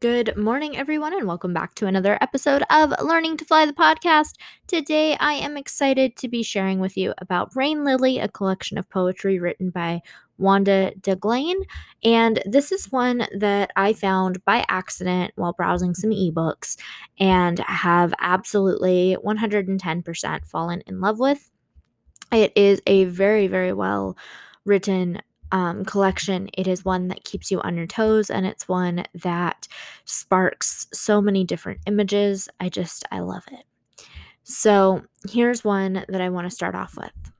Good morning, everyone, and welcome back to another episode of Learning to Fly the podcast. Today, I am excited to be sharing with you about Rain Lily, a collection of poetry written by Wanda Deglane. And this is one that I found by accident while browsing some ebooks and have absolutely 110% fallen in love with. It is a very, very well written um, collection. It is one that keeps you on your toes and it's one that sparks so many different images. I just, I love it. So here's one that I want to start off with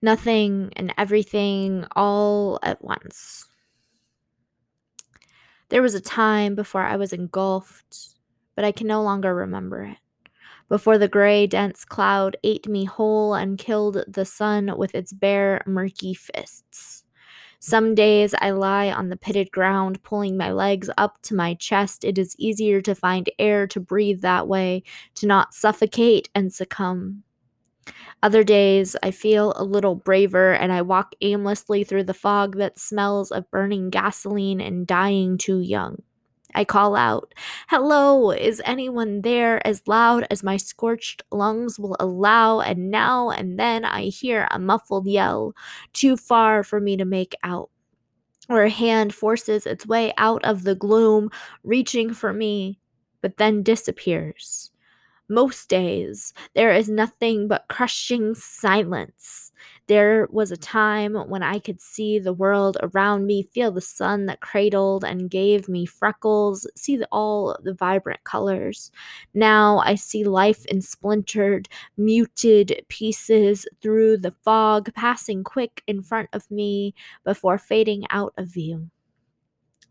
Nothing and everything all at once. There was a time before I was engulfed, but I can no longer remember it before the gray, dense cloud ate me whole and killed the sun with its bare, murky fists. Some days I lie on the pitted ground, pulling my legs up to my chest. It is easier to find air to breathe that way, to not suffocate and succumb. Other days, I feel a little braver and I walk aimlessly through the fog that smells of burning gasoline and dying too young. I call out, Hello, is anyone there as loud as my scorched lungs will allow? And now and then I hear a muffled yell, too far for me to make out. Or a hand forces its way out of the gloom, reaching for me, but then disappears. Most days, there is nothing but crushing silence. There was a time when I could see the world around me, feel the sun that cradled and gave me freckles, see the, all the vibrant colors. Now I see life in splintered, muted pieces through the fog, passing quick in front of me before fading out of view.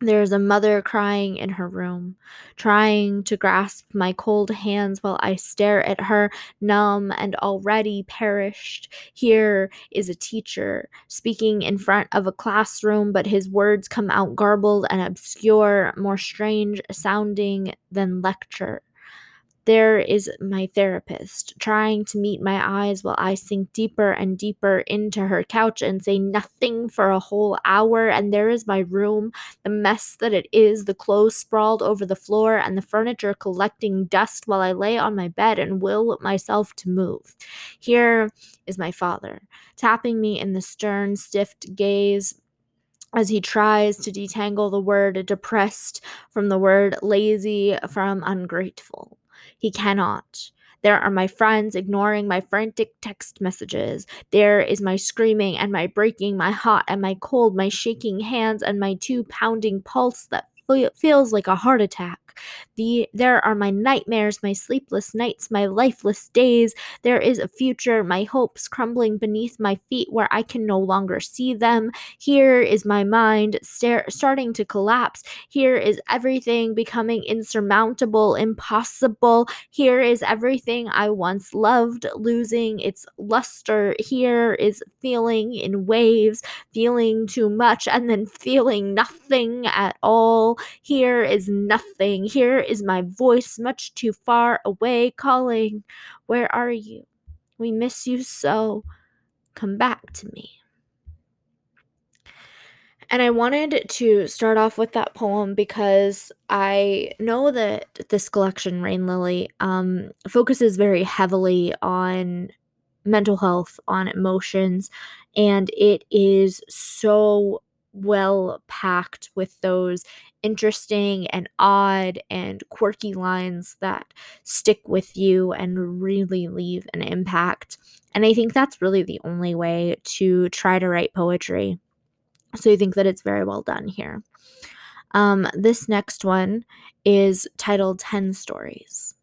There is a mother crying in her room, trying to grasp my cold hands while I stare at her, numb and already perished. Here is a teacher speaking in front of a classroom, but his words come out garbled and obscure, more strange sounding than lecture. There is my therapist, trying to meet my eyes while I sink deeper and deeper into her couch and say nothing for a whole hour. And there is my room, the mess that it is, the clothes sprawled over the floor, and the furniture collecting dust while I lay on my bed and will myself to move. Here is my father, tapping me in the stern, stiff gaze as he tries to detangle the word depressed from the word lazy from ungrateful. He cannot. There are my friends ignoring my frantic text messages. There is my screaming and my breaking, my hot and my cold, my shaking hands and my two pounding pulse that feels like a heart attack. The there are my nightmares, my sleepless nights, my lifeless days. There is a future, my hopes crumbling beneath my feet where I can no longer see them. Here is my mind stare, starting to collapse. Here is everything becoming insurmountable, impossible. Here is everything I once loved losing its luster. Here is feeling in waves, feeling too much and then feeling nothing at all. Here is nothing here is my voice much too far away calling, Where are you? We miss you so. Come back to me. And I wanted to start off with that poem because I know that this collection, Rain Lily, um, focuses very heavily on mental health, on emotions, and it is so well packed with those interesting and odd and quirky lines that stick with you and really leave an impact. And I think that's really the only way to try to write poetry. So I think that it's very well done here. Um, this next one is titled 10 Stories.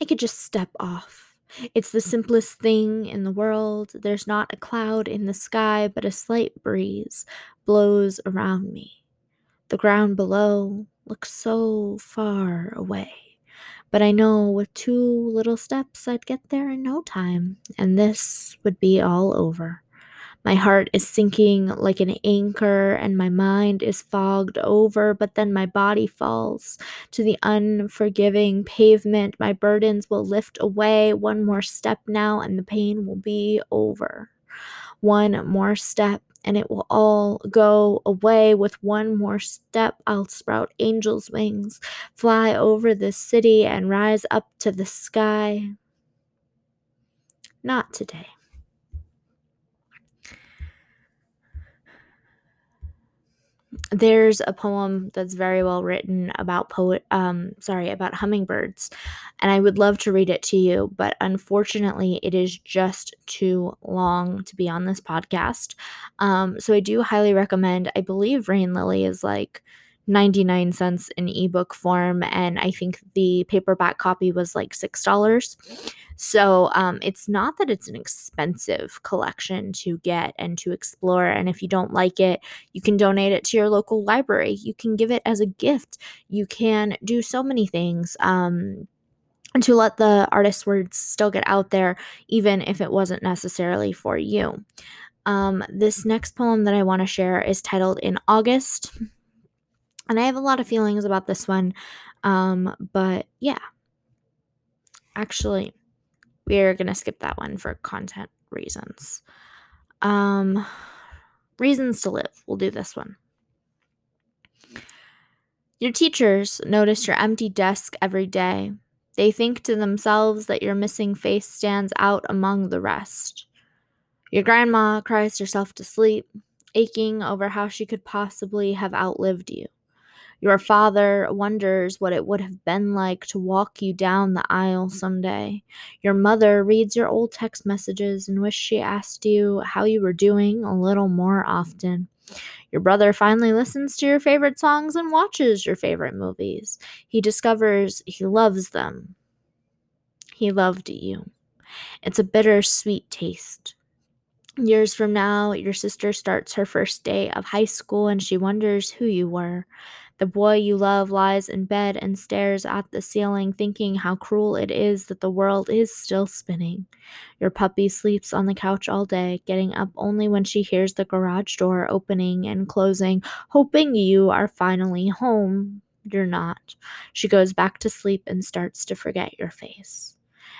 I could just step off it's the simplest thing in the world. There's not a cloud in the sky, but a slight breeze blows around me. The ground below looks so far away. But I know with two little steps I'd get there in no time, and this would be all over. My heart is sinking like an anchor, and my mind is fogged over, but then my body falls to the unforgiving pavement. My burdens will lift away. One more step now, and the pain will be over. One more step, and it will all go away with one more step. I'll sprout angel's wings, fly over this city, and rise up to the sky. Not today. There's a poem that's very well written about poet um sorry about hummingbirds and i would love to read it to you but unfortunately it is just too long to be on this podcast. Um so i do highly recommend i believe rain lily is like 99 cents in ebook form and i think the paperback copy was like six dollars. So um, it's not that it's an expensive collection to get and to explore and if you don't like it you can donate it to your local library. You can give it as a gift. You can do so many things um, to let the artist's words still get out there even if it wasn't necessarily for you. Um, this next poem that i want to share is titled in august and I have a lot of feelings about this one. Um, but yeah. Actually, we're going to skip that one for content reasons. Um, reasons to live. We'll do this one. Your teachers notice your empty desk every day. They think to themselves that your missing face stands out among the rest. Your grandma cries herself to sleep, aching over how she could possibly have outlived you. Your father wonders what it would have been like to walk you down the aisle someday. Your mother reads your old text messages and wishes she asked you how you were doing a little more often. Your brother finally listens to your favorite songs and watches your favorite movies. He discovers he loves them. He loved you. It's a bittersweet taste. Years from now, your sister starts her first day of high school and she wonders who you were. The boy you love lies in bed and stares at the ceiling, thinking how cruel it is that the world is still spinning. Your puppy sleeps on the couch all day, getting up only when she hears the garage door opening and closing, hoping you are finally home. You're not. She goes back to sleep and starts to forget your face.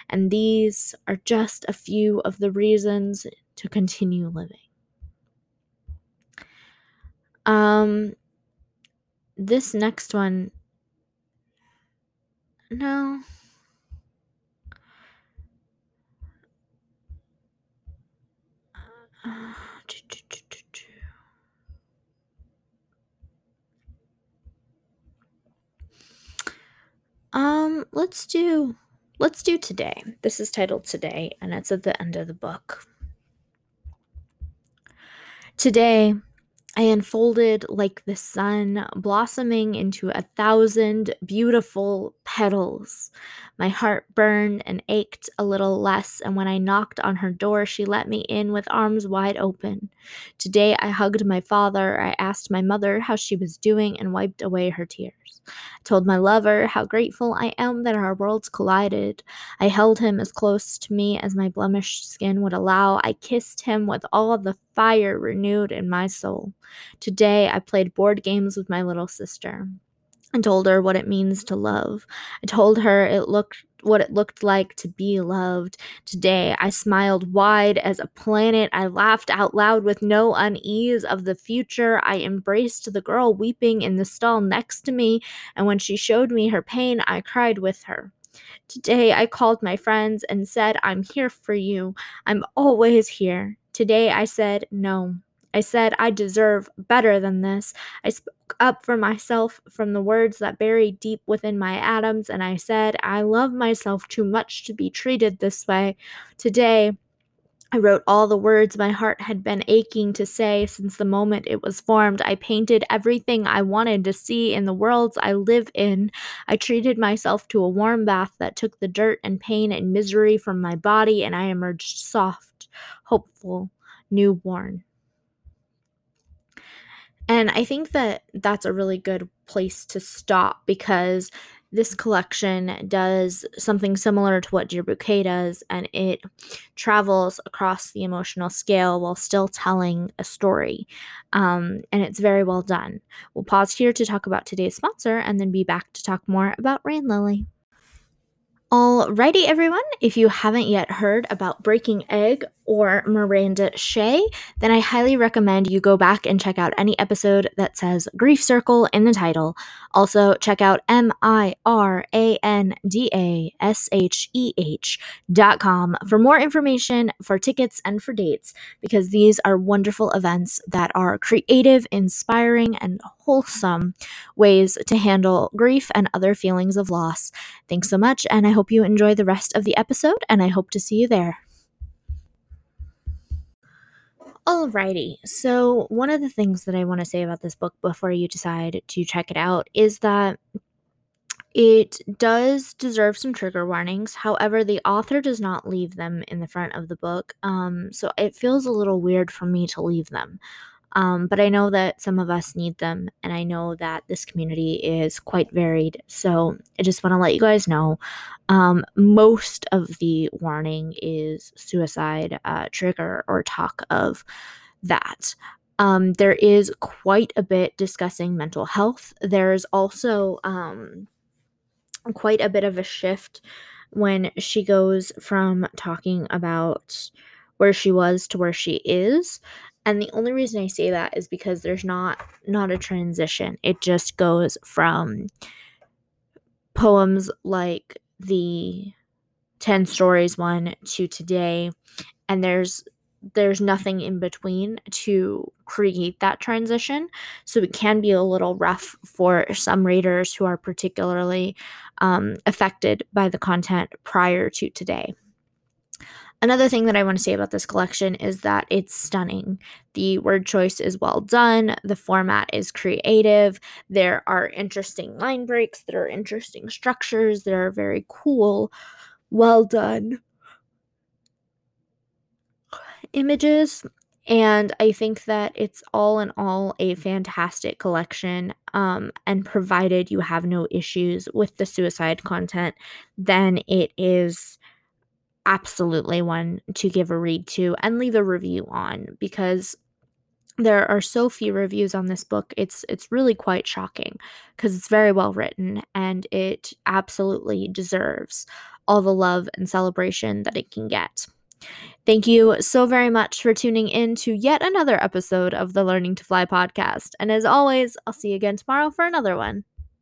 And these are just a few of the reasons to continue living. Um, this next one no. Um let's do let's do today. This is titled today and it's at the end of the book. Today I unfolded like the sun, blossoming into a thousand beautiful petals. My heart burned and ached a little less, and when I knocked on her door, she let me in with arms wide open. Today I hugged my father, I asked my mother how she was doing, and wiped away her tears. I told my lover how grateful I am that our worlds collided. I held him as close to me as my blemished skin would allow. I kissed him with all the fire renewed in my soul. Today I played board games with my little sister. I told her what it means to love. I told her it looked what it looked like to be loved. Today I smiled wide as a planet. I laughed out loud with no unease of the future. I embraced the girl weeping in the stall next to me, and when she showed me her pain, I cried with her. Today I called my friends and said, I'm here for you. I'm always here. Today I said, no. I said, I deserve better than this. I spoke up for myself from the words that buried deep within my atoms, and I said, I love myself too much to be treated this way. Today, I wrote all the words my heart had been aching to say since the moment it was formed. I painted everything I wanted to see in the worlds I live in. I treated myself to a warm bath that took the dirt and pain and misery from my body, and I emerged soft, hopeful, newborn. And I think that that's a really good place to stop because this collection does something similar to what Dear Bouquet does, and it travels across the emotional scale while still telling a story. Um, and it's very well done. We'll pause here to talk about today's sponsor and then be back to talk more about Rain Lily. Alrighty, everyone. If you haven't yet heard about Breaking Egg or Miranda Sheh, then I highly recommend you go back and check out any episode that says Grief Circle in the title. Also, check out M I R A N D A S H E H dot com for more information, for tickets, and for dates, because these are wonderful events that are creative, inspiring, and wholesome ways to handle grief and other feelings of loss. Thanks so much, and I hope you enjoy the rest of the episode, and I hope to see you there. Alrighty, so one of the things that I want to say about this book before you decide to check it out is that it does deserve some trigger warnings. However, the author does not leave them in the front of the book, um, so it feels a little weird for me to leave them. Um, but I know that some of us need them, and I know that this community is quite varied. So I just want to let you guys know um, most of the warning is suicide uh, trigger or talk of that. Um, there is quite a bit discussing mental health. There's also um, quite a bit of a shift when she goes from talking about where she was to where she is and the only reason I say that is because there's not not a transition. It just goes from poems like the 10 stories one to today and there's there's nothing in between to create that transition. So it can be a little rough for some readers who are particularly um, affected by the content prior to today. Another thing that I want to say about this collection is that it's stunning. The word choice is well done, the format is creative, there are interesting line breaks, there are interesting structures, there are very cool, well done images. And I think that it's all in all a fantastic collection. Um, and provided you have no issues with the suicide content, then it is absolutely one to give a read to and leave a review on because there are so few reviews on this book it's it's really quite shocking because it's very well written and it absolutely deserves all the love and celebration that it can get Thank you so very much for tuning in to yet another episode of the Learning to Fly podcast. And as always, I'll see you again tomorrow for another one.